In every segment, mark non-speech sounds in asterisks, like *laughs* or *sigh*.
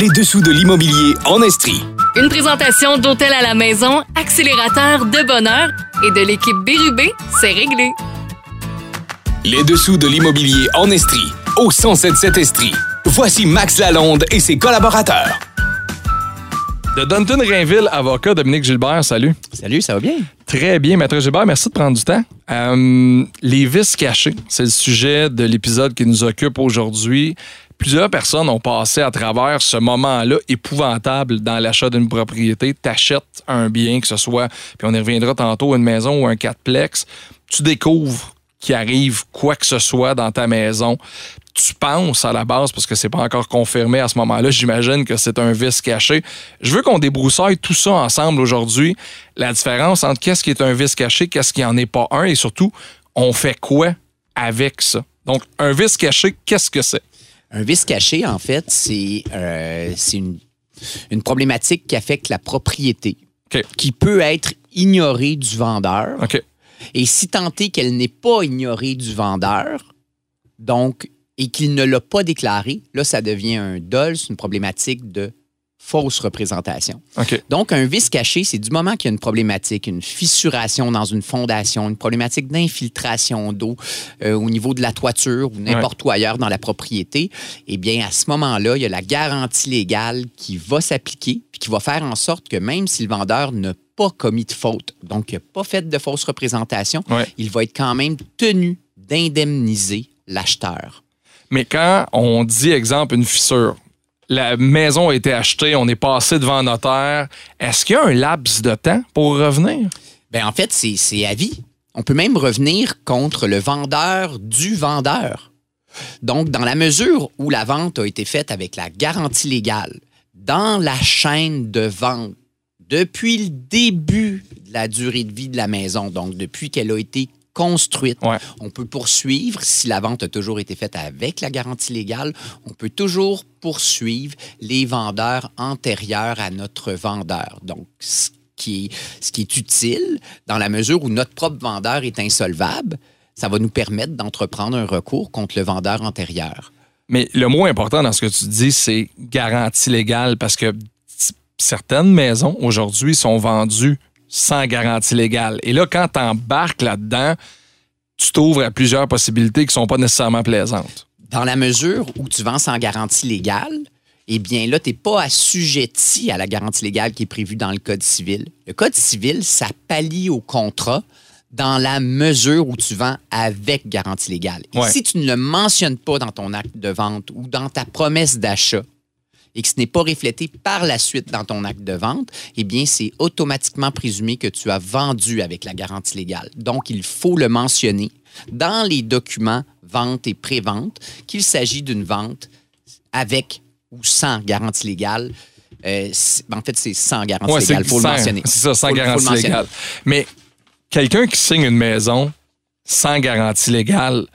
Les dessous de l'immobilier en Estrie. Une présentation d'Hôtel à la maison, accélérateur de bonheur et de l'équipe Bérubé, c'est réglé. Les dessous de l'immobilier en Estrie. Au 1077 Estrie. Voici Max Lalonde et ses collaborateurs. De Dunton Rainville, avocat Dominique Gilbert, salut. Salut, ça va bien? Très bien, Maître Gilbert, merci de prendre du temps. Euh, les vices cachés, c'est le sujet de l'épisode qui nous occupe aujourd'hui. Plusieurs personnes ont passé à travers ce moment-là épouvantable dans l'achat d'une propriété. T'achètes un bien, que ce soit, puis on y reviendra tantôt, une maison ou un quatreplex. Tu découvres qu'il arrive quoi que ce soit dans ta maison. Tu penses à la base, parce que c'est pas encore confirmé à ce moment-là, j'imagine que c'est un vice caché. Je veux qu'on débroussaille tout ça ensemble aujourd'hui. La différence entre qu'est-ce qui est un vice caché, qu'est-ce qui en est pas un, et surtout, on fait quoi avec ça? Donc, un vice caché, qu'est-ce que c'est? Un vice caché, en fait, c'est euh, une, une problématique qui affecte la propriété, qui peut être ignorée du vendeur. Et si tant est qu'elle n'est pas ignorée du vendeur, donc, et qu'il ne l'a pas déclaré, là, ça devient un dol, c'est une problématique de fausse représentation. Donc, un vice caché, c'est du moment qu'il y a une problématique, une fissuration dans une fondation, une problématique d'infiltration d'eau euh, au niveau de la toiture ou n'importe où ailleurs dans la propriété, eh bien, à ce moment-là, il y a la garantie légale qui va s'appliquer puis qui va faire en sorte que même si le vendeur n'a pas commis de faute, donc il n'a pas fait de fausse représentation, Ouais. il va être quand même tenu d'indemniser l'acheteur. Mais quand on dit, exemple, une fissure, la maison a été achetée, on est passé devant notaire, est-ce qu'il y a un laps de temps pour revenir? Ben, en fait, c'est à vie. On peut même revenir contre le vendeur du vendeur. Donc, dans la mesure où la vente a été faite avec la garantie légale, dans la chaîne de vente, depuis le début de la durée de vie de la maison, donc depuis qu'elle a été construite, Ouais. on peut poursuivre, si la vente a toujours été faite avec la garantie légale, on peut toujours poursuivre les vendeurs antérieurs à notre vendeur. Donc, ce qui est, ce qui est utile dans la mesure où notre propre vendeur est insolvable, ça va nous permettre d'entreprendre un recours contre le vendeur antérieur. Mais le mot important dans ce que tu dis, c'est garantie légale parce que certaines maisons aujourd'hui sont vendues sans garantie légale. Et là, quand tu embarques là-dedans, tu t'ouvres à plusieurs possibilités qui ne sont pas nécessairement plaisantes. Dans la mesure où tu vends sans garantie légale, eh bien là, tu n'es pas assujetti à la garantie légale qui est prévue dans le Code civil. Le Code civil, ça pallie au contrat dans la mesure où tu vends avec garantie légale. Et Ouais. si tu ne le mentionnes pas dans ton acte de vente ou dans ta promesse d'achat, et que ce n'est pas reflété par la suite dans ton acte de vente, eh bien, c'est automatiquement présumé que tu as vendu avec la garantie légale. Donc, il faut le mentionner dans les documents vente et pré-vente qu'il s'agit d'une vente avec ou sans garantie légale. Euh, en fait, c'est sans garantie Ouais, légale, il faut sans- le mentionner. C'est ça, sans Faut faut garantie légale. Mais quelqu'un qui signe une maison sans garantie légale,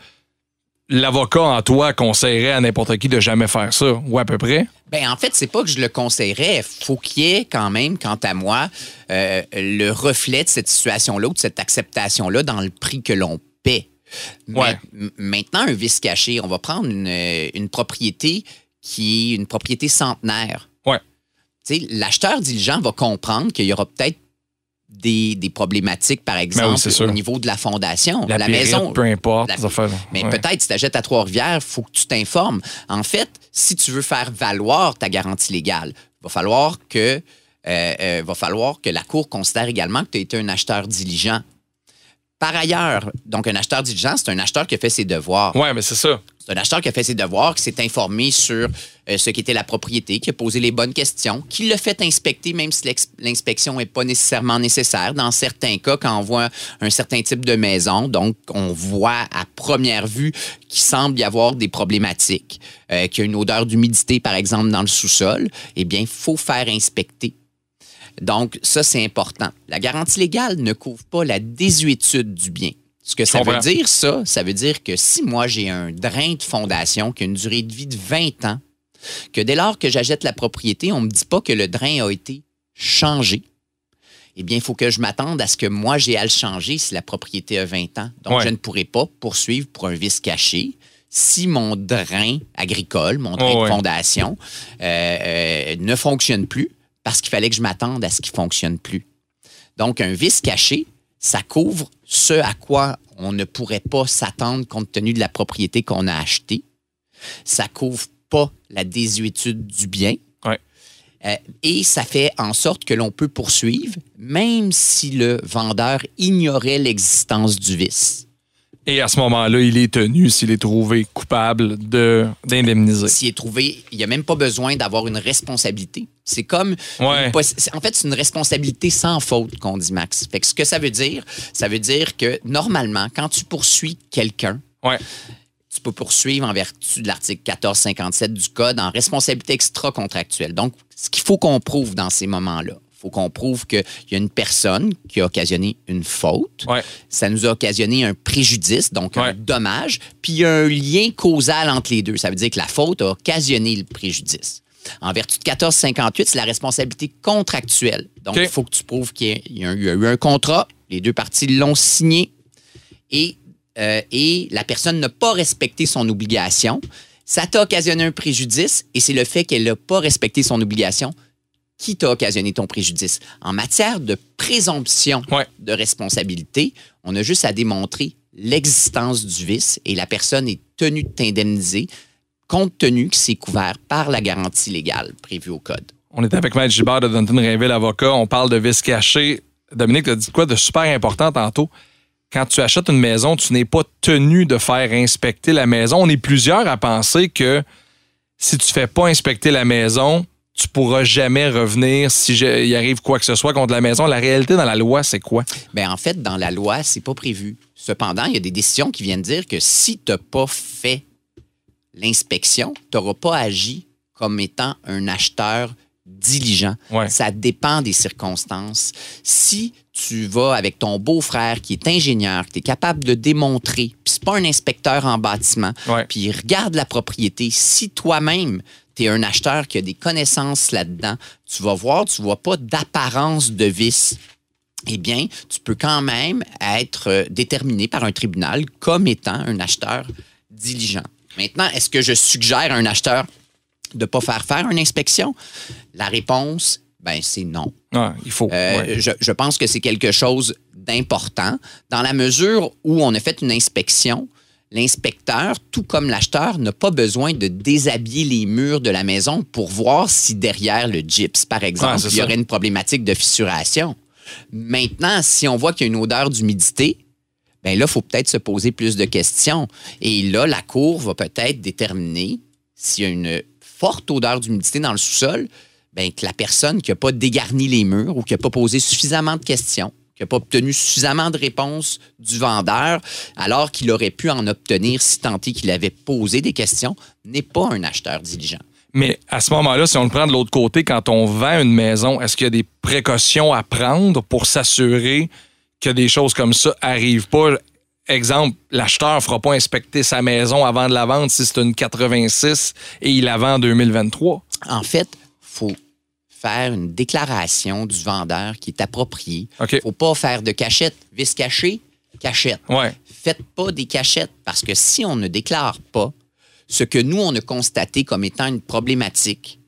l'avocat en toi conseillerait à n'importe qui de jamais faire ça, ou à peu près? Ben, en fait, c'est pas que je le conseillerais. faut qu'il y ait quand même, quant à moi, euh, le reflet de cette situation-là ou de cette acceptation-là dans le prix que l'on paie. Ouais. maintenant, un vice caché, on va prendre une, une propriété qui est une propriété centenaire. Ouais. L'acheteur diligent va comprendre qu'il y aura peut-être des, des problématiques, par exemple, Ben sûr. au niveau de la fondation. La, périte, maison, peu importe. la- affaires. mais Ouais. peut-être, si tu achètes à Trois-Rivières, il faut que tu t'informes. En fait, si tu veux faire valoir ta garantie légale, il va falloir que, euh, euh, va falloir que la Cour considère également que tu as été un acheteur diligent. Par ailleurs, donc un acheteur diligent, c'est un acheteur qui a fait ses devoirs. Ouais, mais c'est ça. C'est un acheteur qui a fait ses devoirs, qui s'est informé sur euh, ce qu'était la propriété, qui a posé les bonnes questions, qui l'a fait inspecter, même si l'inspection n'est pas nécessairement nécessaire. Dans certains cas, quand on voit un certain type de maison, donc on voit à première vue qu'il semble y avoir des problématiques, euh, qu'il y a une odeur d'humidité, par exemple, dans le sous-sol, eh bien, il faut faire inspecter. Donc, ça, c'est important. La garantie légale ne couvre pas la désuétude du bien. Ce que ça veut dire, ça, ça veut dire que si moi, j'ai un drain de fondation qui a une durée de vie de 20 ans, que dès lors que j'achète la propriété, on ne me dit pas que le drain a été changé, eh bien, il faut que je m'attende à ce que moi, j'ai à le changer si la propriété a 20 ans. Donc, Ouais. je ne pourrai pas poursuivre pour un vice caché si mon drain agricole, mon drain Oh, de ouais. fondation, euh, euh, ne fonctionne plus parce qu'il fallait que je m'attende à ce qu'il fonctionne plus. Donc, un vice caché, ça couvre ce à quoi on ne pourrait pas s'attendre compte tenu de la propriété qu'on a achetée. Ça couvre pas la désuétude du bien. Ouais. Euh, et ça fait en sorte que l'on peut poursuivre, même si le vendeur ignorait l'existence du vice. Et à ce moment-là, il est tenu, s'il est trouvé coupable, de d'indemniser. S'il est trouvé, il n'y a même pas besoin d'avoir une responsabilité. C'est comme. Ouais. une en fait, c'est une responsabilité sans faute qu'on dit, Max. Fait que ce que ça veut dire, ça veut dire que normalement, quand tu poursuis quelqu'un, Ouais. tu peux poursuivre en vertu de l'article 1457 du Code en responsabilité extra-contractuelle. Donc, ce qu'il faut qu'on prouve dans ces moments-là, faut qu'on prouve qu'il y a une personne qui a occasionné une faute. Ouais. Ça nous a occasionné un préjudice, donc un dommage, puis il y a un lien causal entre les deux. Ça veut dire que la faute a occasionné le préjudice. En vertu de 1458, c'est la responsabilité contractuelle. Donc, il faut que tu prouves qu'il y a- y eu un contrat, les deux parties l'ont signé, et, euh, et la personne n'a pas respecté son obligation. Ça t'a occasionné un préjudice et c'est le fait qu'elle n'a pas respecté son obligation qui t'a occasionné ton préjudice? En matière de présomption Ouais. de responsabilité, on a juste à démontrer l'existence du vice et la personne est tenue de t'indemniser compte tenu que c'est couvert par la garantie légale prévue au Code. On est avec Maître Gilbert de Dunton Rainville, avocat. On parle de vice caché. Dominique, tu as dit quoi de super important tantôt? Quand tu achètes une maison, tu n'es pas tenu de faire inspecter la maison. On est plusieurs à penser que si tu fais pas inspecter la maison, tu pourras jamais revenir si il arrive quoi que ce soit contre la maison. La réalité dans la loi, c'est quoi? Ben, en fait, dans la loi, c'est pas prévu. Cependant, il y a des décisions qui viennent dire que si tu n'as pas fait l'inspection, tu n'auras pas agi comme étant un acheteur diligent. Ouais. Ça dépend des circonstances. Si tu vas avec ton beau-frère qui est ingénieur, que tu es capable de démontrer, puis c'est pas un inspecteur en bâtiment, puis il regarde la propriété, si toi-même, tu es un acheteur qui a des connaissances là-dedans, tu vas voir, tu vois pas d'apparence de vice eh bien, tu peux quand même être euh, déterminé par un tribunal comme étant un acheteur diligent. Maintenant, est-ce que je suggère à un acheteur de ne pas faire faire une inspection? La réponse, ben, c'est non. Ouais, il faut. Euh, ouais. je, je pense que c'est quelque chose d'important dans la mesure où on a fait une inspection. L'inspecteur, tout comme l'acheteur, n'a pas besoin de déshabiller les murs de la maison pour voir si derrière le gyps, par exemple, Ouais, il y aurait une problématique de fissuration. Maintenant, si on voit qu'il y a une odeur d'humidité, ben là, il faut peut-être se poser plus de questions. Et là, la Cour va peut-être déterminer s'il y a une forte odeur d'humidité dans le sous-sol, ben, que la personne qui n'a pas dégarni les murs ou qui n'a pas posé suffisamment de questions, qui n'a pas obtenu suffisamment de réponses du vendeur, alors qu'il aurait pu en obtenir si tant est qu'il avait posé des questions, n'est pas un acheteur diligent. Mais à ce moment-là, si on le prend de l'autre côté, quand on vend une maison, est-ce qu'il y a des précautions à prendre pour s'assurer que des choses comme ça arrivent pas? Exemple, l'acheteur ne fera pas inspecter sa maison avant de la vendre si c'est une 86 et il la vend en 2023. En fait, faut faire une déclaration du vendeur qui est appropriée. OK. faut pas faire de cachette. Vis caché, cachette. Ouais. Faites pas des cachettes parce que si on ne déclare pas ce que nous, on a constaté comme étant une problématique,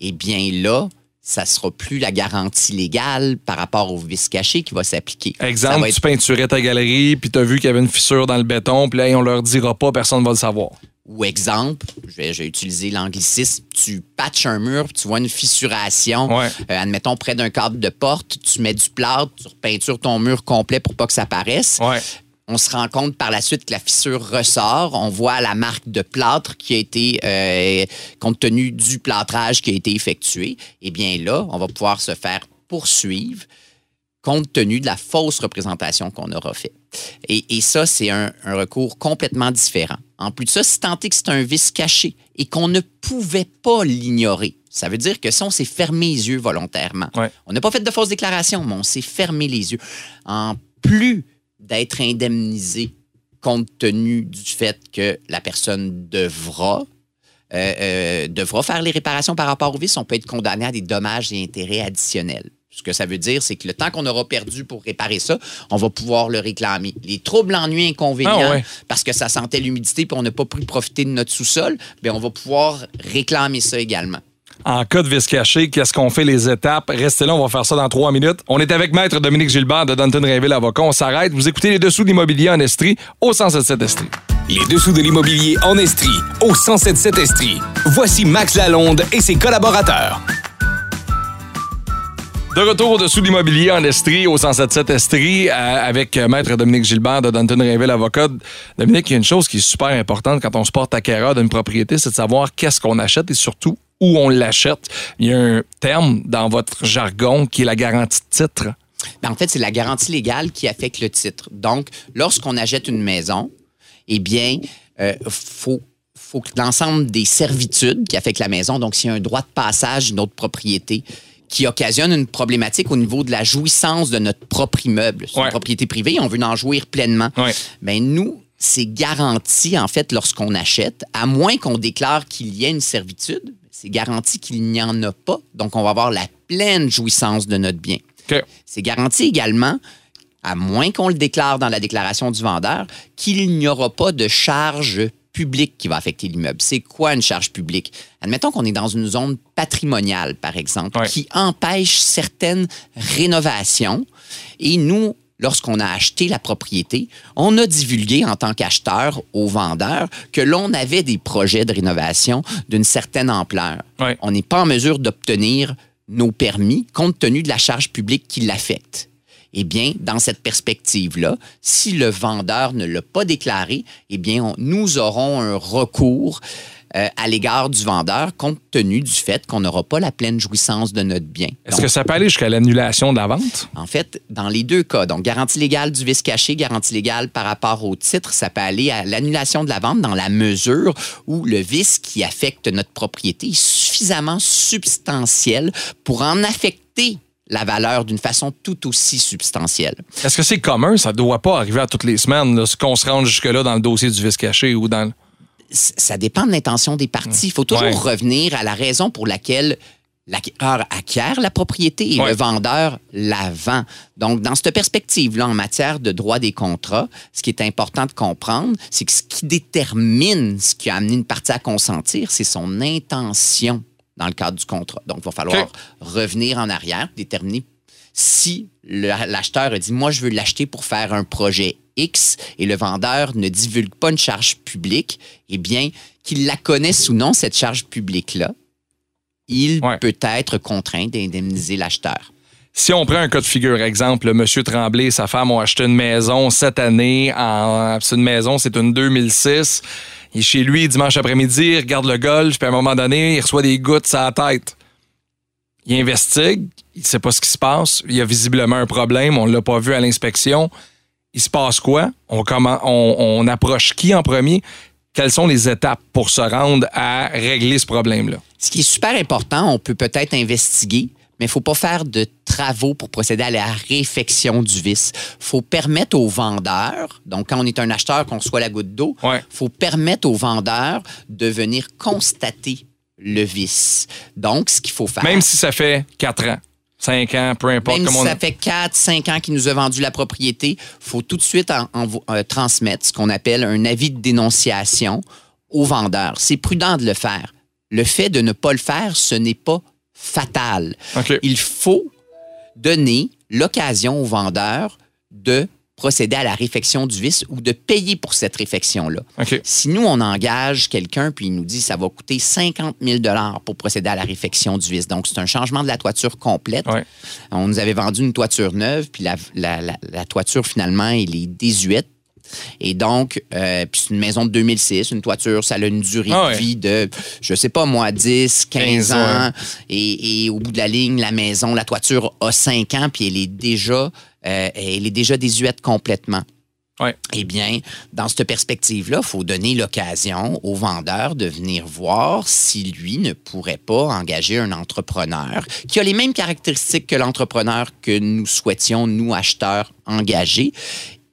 eh bien là, ça sera plus la garantie légale par rapport au vice caché qui va s'appliquer. Exemple, va tu peinturais ta galerie, puis tu as vu qu'il y avait une fissure dans le béton, puis là, on leur dira pas, personne ne va le savoir. Ou exemple, je vais, je vais utiliser l'anglicisme, tu patches un mur, tu vois une fissuration, Ouais. euh, admettons près d'un cadre de porte, tu mets du plâtre, tu repeintures ton mur complet pour pas que ça paraisse. Ouais. On se rend compte par la suite que la fissure ressort. On voit la marque de plâtre qui a été, euh, compte tenu du plâtrage qui a été effectué. Eh bien là, on va pouvoir se faire poursuivre compte tenu de la fausse représentation qu'on aura fait. Et, et ça, c'est un, un recours complètement différent. En plus de ça, si tant est que c'est un vice caché et qu'on ne pouvait pas l'ignorer, ça veut dire que si on s'est fermé les yeux volontairement, Ouais. on n'a pas fait de fausses déclarations, mais on s'est fermé les yeux. En plus d'être indemnisé compte tenu du fait que la personne devra, euh, euh, devra faire les réparations par rapport au vice, on peut être condamné à des dommages et intérêts additionnels. Ce que ça veut dire, c'est que le temps qu'on aura perdu pour réparer ça, on va pouvoir le réclamer. Les troubles, ennuis, inconvénients, Ah ouais. parce que ça sentait l'humidité puis on n'a pas pu profiter de notre sous-sol, bien, on va pouvoir réclamer ça également. En cas de vis caché, qu'est-ce qu'on fait les étapes? Restez là, on va faire ça dans trois minutes. On est avec Maître Dominique Gilbert de Danton Rainville Avocat. On s'arrête. Vous écoutez les dessous de l'immobilier en Estrie au 177 Estrie. Les dessous de l'immobilier en Estrie, au 1077 Estrie. Voici Max Lalonde et ses collaborateurs. De retour au-dessous de l'immobilier en Estrie, au 177 Estrie, euh, avec euh, Maître Dominique Gilbert de Danton Rainville Avocat. Dominique, il y a une chose qui est super importante quand on se porte acquéreur d'une propriété, c'est de savoir qu'est-ce qu'on achète et surtout où on l'achète. Il y a un terme dans votre jargon qui est la garantie de titre. Ben, en fait, c'est la garantie légale qui affecte le titre. Donc, lorsqu'on achète une maison, eh bien, euh, faut faut que l'ensemble des servitudes qui affectent la maison, donc s'il y a un droit de passage d'une autre propriété qui occasionne une problématique au niveau de la jouissance de notre propre immeuble. C'est Ouais. une propriété privée, on veut en jouir pleinement. Ouais. Ben nous, c'est garanti, en fait, lorsqu'on achète, à moins qu'on déclare qu'il y ait une servitude, c'est garanti qu'il n'y en a pas. Donc, on va avoir la pleine jouissance de notre bien. C'est garanti également, à moins qu'on le déclare dans la déclaration du vendeur, qu'il n'y aura pas de charge publique qui va affecter l'immeuble. C'est quoi une charge publique? Admettons qu'on est dans une zone patrimoniale, par exemple, Ouais. qui empêche certaines rénovations. Et nous, lorsqu'on a acheté la propriété, on a divulgué en tant qu'acheteur au vendeur que l'on avait des projets de rénovation d'une certaine ampleur. Ouais. On n'est pas en mesure d'obtenir nos permis compte tenu de la charge publique qui l'affecte. Eh bien, dans cette perspective-là, si le vendeur ne l'a pas déclaré, eh bien, on- nous aurons un recours euh, à l'égard du vendeur compte tenu du fait qu'on n'aura pas la pleine jouissance de notre bien. Est-ce que ça peut aller jusqu'à l'annulation de la vente? en fait, dans les deux cas, donc garantie légale du vice caché, garantie légale par rapport au titre, ça peut aller à l'annulation de la vente dans la mesure où le vice qui affecte notre propriété est suffisamment substantiel pour en affecter la valeur d'une façon tout aussi substantielle. Est-ce que c'est commun? Ça ne doit pas arriver à toutes les semaines, là, qu'on se rende jusque-là dans le dossier du vice caché ou dans... Ça dépend de l'intention des parties. Il faut toujours Ouais. revenir à la raison pour laquelle l'acquéreur acquiert la propriété et Ouais. le vendeur la vend. Donc, dans cette perspective-là, en matière de droit des contrats, ce qui est important de comprendre, c'est que ce qui détermine ce qui a amené une partie à consentir, c'est son intention dans le cadre du contrat. Donc, il va falloir revenir en arrière, déterminer si l'acheteur a dit moi je veux l'acheter pour faire un projet X et le vendeur ne divulgue pas une charge publique, eh bien qu'il la connaisse ou non cette charge publique là, il Ouais. peut être contraint d'indemniser l'acheteur. Si on prend un cas de figure, exemple, M. Tremblay et sa femme ont acheté une maison cette année. En, c'est une maison, c'est une 2006. Il est chez lui dimanche après-midi, il regarde le golf, puis à un moment donné, il reçoit des gouttes à la tête. Il investigue, il ne sait pas ce qui se passe. Il y a visiblement un problème, on ne l'a pas vu à l'inspection. Il se passe quoi? On, comment, on, on approche qui en premier? Quelles sont les étapes pour se rendre à régler ce problème-là? Ce qui est super important, on peut peut-être investiguer, mais il ne faut pas faire de travaux pour procéder à la réfection du vice. Il faut permettre au vendeur, donc quand on est un acheteur, qu'on soit la goutte d'eau, il Ouais. faut permettre au vendeur de venir constater le vice. Donc, ce qu'il faut faire... Même si ça fait 4 ans, 5 ans, peu importe Même comment si on ça fait 4, 5 ans qu'il nous a vendu la propriété, faut tout de suite en- euh, transmettre ce qu'on appelle un avis de dénonciation au vendeur. C'est prudent de le faire. Le fait de ne pas le faire, ce n'est pas fatal. OK. Il faut donner l'occasion au vendeur de procéder à la réfection du vice ou de payer pour cette réfection-là. Si nous, on engage quelqu'un puis il nous dit ça va coûter 50 000 pour procéder à la réfection du vice, donc c'est un changement de la toiture complète. Ouais. On nous avait vendu une toiture neuve, puis la, la- la- la toiture, finalement, elle est désuète. Et donc, euh, puis c'est une maison de 2006, une toiture, ça a une durée Ah de vie de, je sais pas moi, 10, 15, 15 ans. Et, et au bout de la ligne, la maison, la toiture a 5 ans, puis elle est déjà, euh, elle est déjà désuète complètement. Ouais. Eh bien, dans cette perspective-là, il faut donner l'occasion au vendeur de venir voir si lui ne pourrait pas engager un entrepreneur qui a les mêmes caractéristiques que l'entrepreneur que nous souhaitions, nous, acheteurs, engager,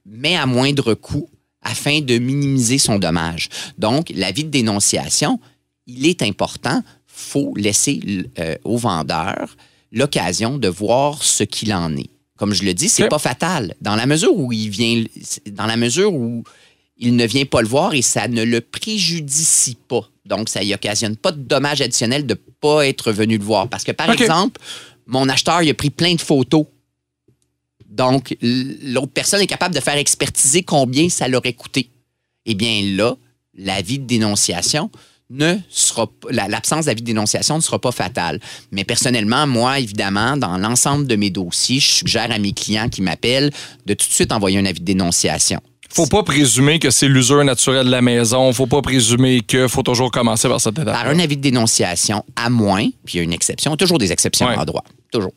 mais à moindre coût afin de minimiser son dommage. Donc, l'avis de dénonciation, il est important. faut laisser euh, au vendeur l'occasion de voir ce qu'il en est. Comme je le dis, c'est pas fatal. Dans la mesure où il vient, dans la mesure où il ne vient pas le voir et ça ne le préjudicie pas. Donc, ça y occasionne pas de dommages additionnels de pas être venu le voir. Parce que, par exemple, mon acheteur, il a pris plein de photos. Donc, l'autre personne est capable de faire expertiser combien ça l'aurait coûté. Eh bien, là, l'avis de dénonciation ne sera l'absence d'avis de dénonciation ne sera pas fatale. Mais personnellement, moi, évidemment, dans l'ensemble de mes dossiers, je suggère à mes clients qui m'appellent de tout de suite envoyer un avis de dénonciation. Faut pas présumer que c'est l'usure naturelle de la maison. Faut pas présumer que faut toujours commencer par cette étape. Par un avis de dénonciation, à moins, puis il y a une exception, toujours des exceptions Ouais. en droit, toujours.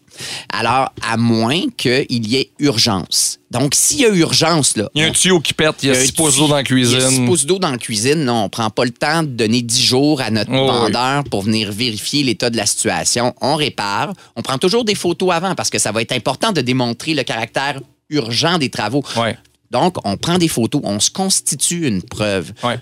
Alors, à moins qu'il y ait urgence. Donc, s'il y a urgence, là, Il y a un tuyau qui pète, il y a un six pouces d'eau dans la Il y a six cuisine. pouces d'eau dans la cuisine. Non, on prend pas le temps de donner 10 jours à notre Oh, oui. vendeur pour venir vérifier l'état de la situation. On répare. On prend toujours des photos avant parce que ça va être important de démontrer le caractère urgent des travaux. Ouais, Donc, on prend des photos, on se constitue une preuve. ouais.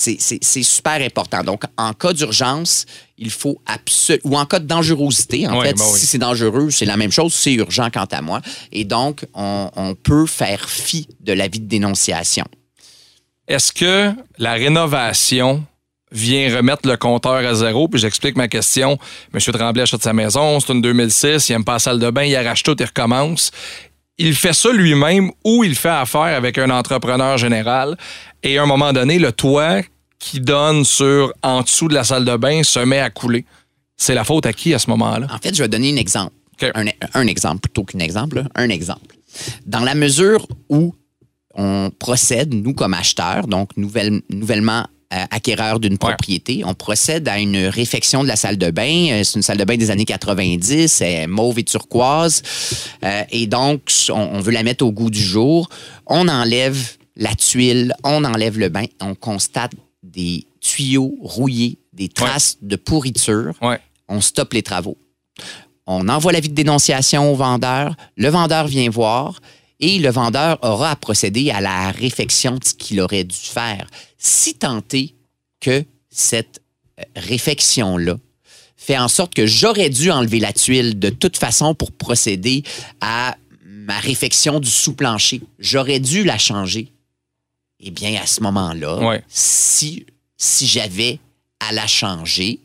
C'est- super important. Donc, en cas d'urgence, il faut absolument... Ou en cas de dangerosité, en fait, ben oui. si c'est dangereux, c'est la même chose, c'est urgent quant à moi. Et donc, on, on peut faire fi de l'avis de dénonciation. Est-ce que la rénovation vient remettre le compteur à zéro? Puis j'explique ma question. Monsieur Tremblay achète sa maison, c'est une 2006, il aime pas la salle de bain, il arrache tout, il recommence. Il fait ça lui-même ou il fait affaire avec un entrepreneur général. Et à un moment donné, le toit qui donne sur en dessous de la salle de bain se met à couler. C'est la faute à qui à ce moment-là? En fait, je vais donner un exemple. Un, un exemple plutôt qu'un exemple. Un exemple. Dans la mesure où on procède, nous comme acheteurs, donc nouvelle- nouvellement euh, acquéreurs d'une propriété, on procède à une réfection de la salle de bain. Euh, C'est une salle de bain des années 90, c'est mauve et turquoise. Euh, et donc, on, on veut la mettre au goût du jour. On enlève la tuile, on enlève le bain, on constate des tuyaux rouillés, des traces de pourriture Ouais. on stoppe les travaux. On envoie l'avis de dénonciation au vendeur, le vendeur vient voir et le vendeur aura à procéder à la réfection de ce qu'il aurait dû faire. Si tant est que cette euh, réfection-là fait en sorte que j'aurais dû enlever la tuile de toute façon pour procéder à ma réfection du sous-plancher, j'aurais dû la changer. Eh bien, à ce moment-là, Ouais. si, si j'avais à la changer,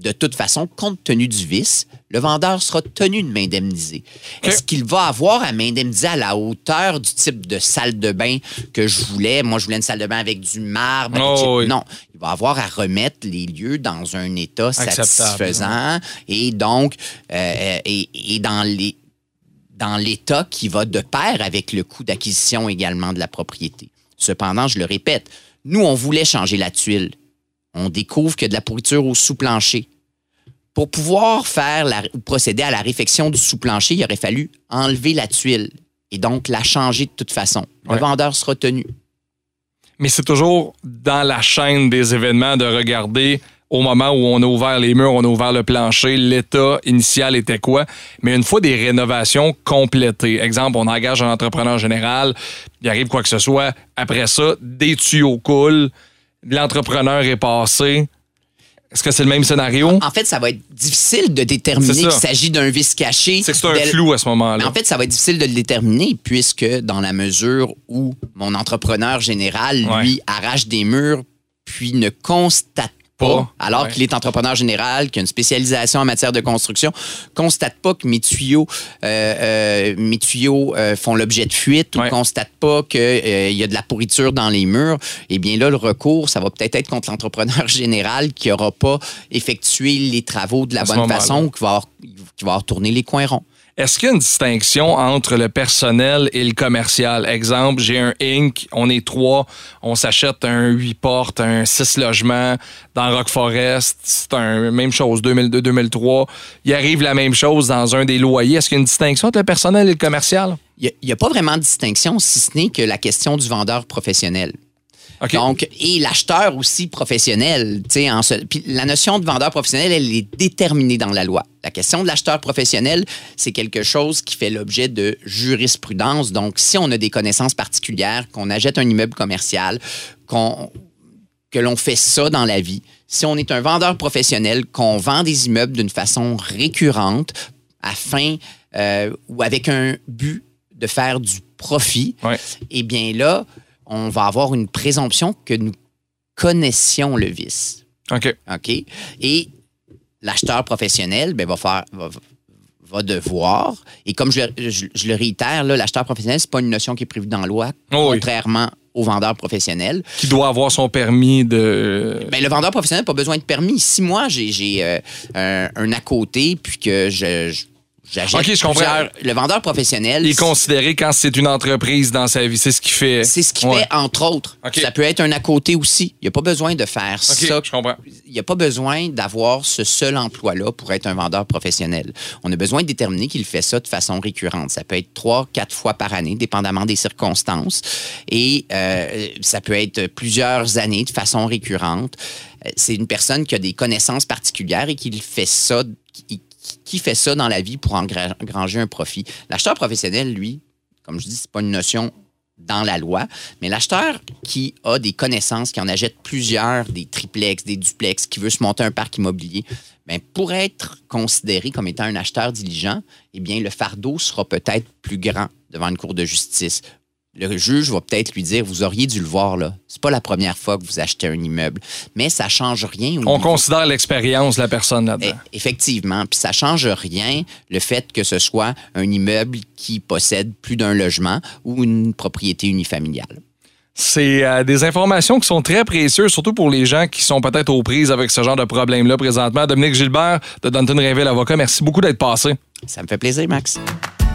de toute façon, compte tenu du vice, le vendeur sera tenu de m'indemniser. Est-ce qu'il va avoir à m'indemniser à la hauteur du type de salle de bain que je voulais? Moi, je voulais une salle de bain avec du marbre. Oh, oui. Non, il va avoir à remettre les lieux dans un état Acceptable, satisfaisant et donc, euh, et, et dans les dans l'état qui va de pair avec le coût d'acquisition également de la propriété. Cependant, je le répète, nous, on voulait changer la tuile. On découvre qu'il y a de la pourriture au sous-plancher. Pour pouvoir faire la, ou procéder à la réfection du sous-plancher, il aurait fallu enlever la tuile et donc la changer de toute façon. Le Ouais. vendeur sera tenu. Mais c'est toujours dans la chaîne des événements de regarder au moment où on a ouvert les murs, on a ouvert le plancher, l'état initial était quoi. Mais une fois des rénovations complétées, exemple, on engage un entrepreneur général, il arrive quoi que ce soit, après ça, des tuyaux coulent, l'entrepreneur est passé. Est-ce que c'est le même scénario? En fait, ça va être difficile de déterminer qu'il s'agit d'un vice caché. C'est que c'est un flou à ce moment-là. en fait, ça va être difficile de le déterminer puisque dans la mesure où mon entrepreneur général, lui, Ouais. arrache des murs puis ne constate pas, alors Ouais. qu'il est entrepreneur général, qui a une spécialisation en matière de construction, constate pas que mes tuyaux, euh, euh, mes tuyaux euh, font l'objet de fuite ou Ouais. constate pas qu'il y a de la pourriture dans les murs, eh bien là, le recours, ça va peut-être être contre l'entrepreneur *laughs* général qui n'aura pas effectué les travaux de la bonne façon ou qui va, avoir, qui va avoir tourné les coins ronds. Est-ce qu'il y a une distinction entre le personnel et le commercial? Exemple, j'ai un Inc., on est trois, on s'achète un 8 portes, un 6 logements dans Rock Forest, c'est un même chose, 2002-2003. Il arrive la même chose dans un des loyers. Est-ce qu'il y a une distinction entre le personnel et le commercial? Il n'y a, pas vraiment de distinction, si ce n'est que la question du vendeur professionnel. Donc, et l'acheteur aussi professionnel. tu sais, En puis la notion de vendeur professionnel, elle est déterminée dans la loi. La question de l'acheteur professionnel, c'est quelque chose qui fait l'objet de jurisprudence. Donc, si on a des connaissances particulières, qu'on achète un immeuble commercial, qu'on que l'on fait ça dans la vie, si on est un vendeur professionnel, qu'on vend des immeubles d'une façon récurrente, afin euh, ou avec un but de faire du profit, Ouais. eh bien là, on va avoir une présomption que nous connaissions le vice. OK. OK? Et l'acheteur professionnel ben, va faire. Va, va devoir, et comme je, le- je- je le réitère, l'acheteur professionnel, c'est pas une notion qui est prévue dans la loi, Oh oui. contrairement au vendeur professionnel. Qui doit avoir son permis de. Ben, le vendeur professionnel n'a pas besoin de permis. Si moi, j'ai j'ai, euh, un, un à côté, puis que je, je- j'achète Ok, je comprends. Le vendeur professionnel, Il est considéré quand c'est une entreprise dans sa vie. C'est ce qu'il fait. c'est ce qu'il Ouais. fait, entre autres. Ok. Ça peut être un à côté aussi. Il n'y a pas besoin de faire OK, ça je comprends. il n'y a pas besoin d'avoir ce seul emploi-là pour être un vendeur professionnel. On a besoin de déterminer qu'il fait ça de façon récurrente. Ça peut être trois, quatre fois par année, dépendamment des circonstances. Et euh, ça peut être plusieurs années de façon récurrente. Euh, C'est une personne qui a des connaissances particulières et qui fait ça, qui, qui fait ça dans la vie pour engra- engranger un profit? L'acheteur professionnel, lui, comme je dis, c'est pas une notion dans la loi, mais l'acheteur qui a des connaissances, qui en achète plusieurs, des triplex, des duplex, qui veut se monter un parc immobilier, bien, pour être considéré comme étant un acheteur diligent, eh bien, le fardeau sera peut-être plus grand devant une cour de justice. Le juge va peut-être lui dire, vous auriez dû le voir, là. C'est pas la première fois que vous achetez un immeuble. Mais ça change rien. On considère l'expérience de la personne là-dedans. Eh, Effectivement. Puis ça change rien le fait que ce soit un immeuble qui possède plus d'un logement ou une propriété unifamiliale. C'est euh, des informations qui sont très précieuses, surtout pour les gens qui sont peut-être aux prises avec ce genre de problème-là présentement. Dominique Gilbert de Danton Réville Avocat, merci beaucoup d'être passé. Ça me fait plaisir, Max.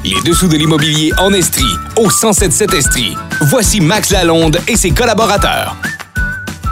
Les dessous de l'immobilier en Estrie, au 1077 Estrie. Voici Max Lalonde et ses collaborateurs.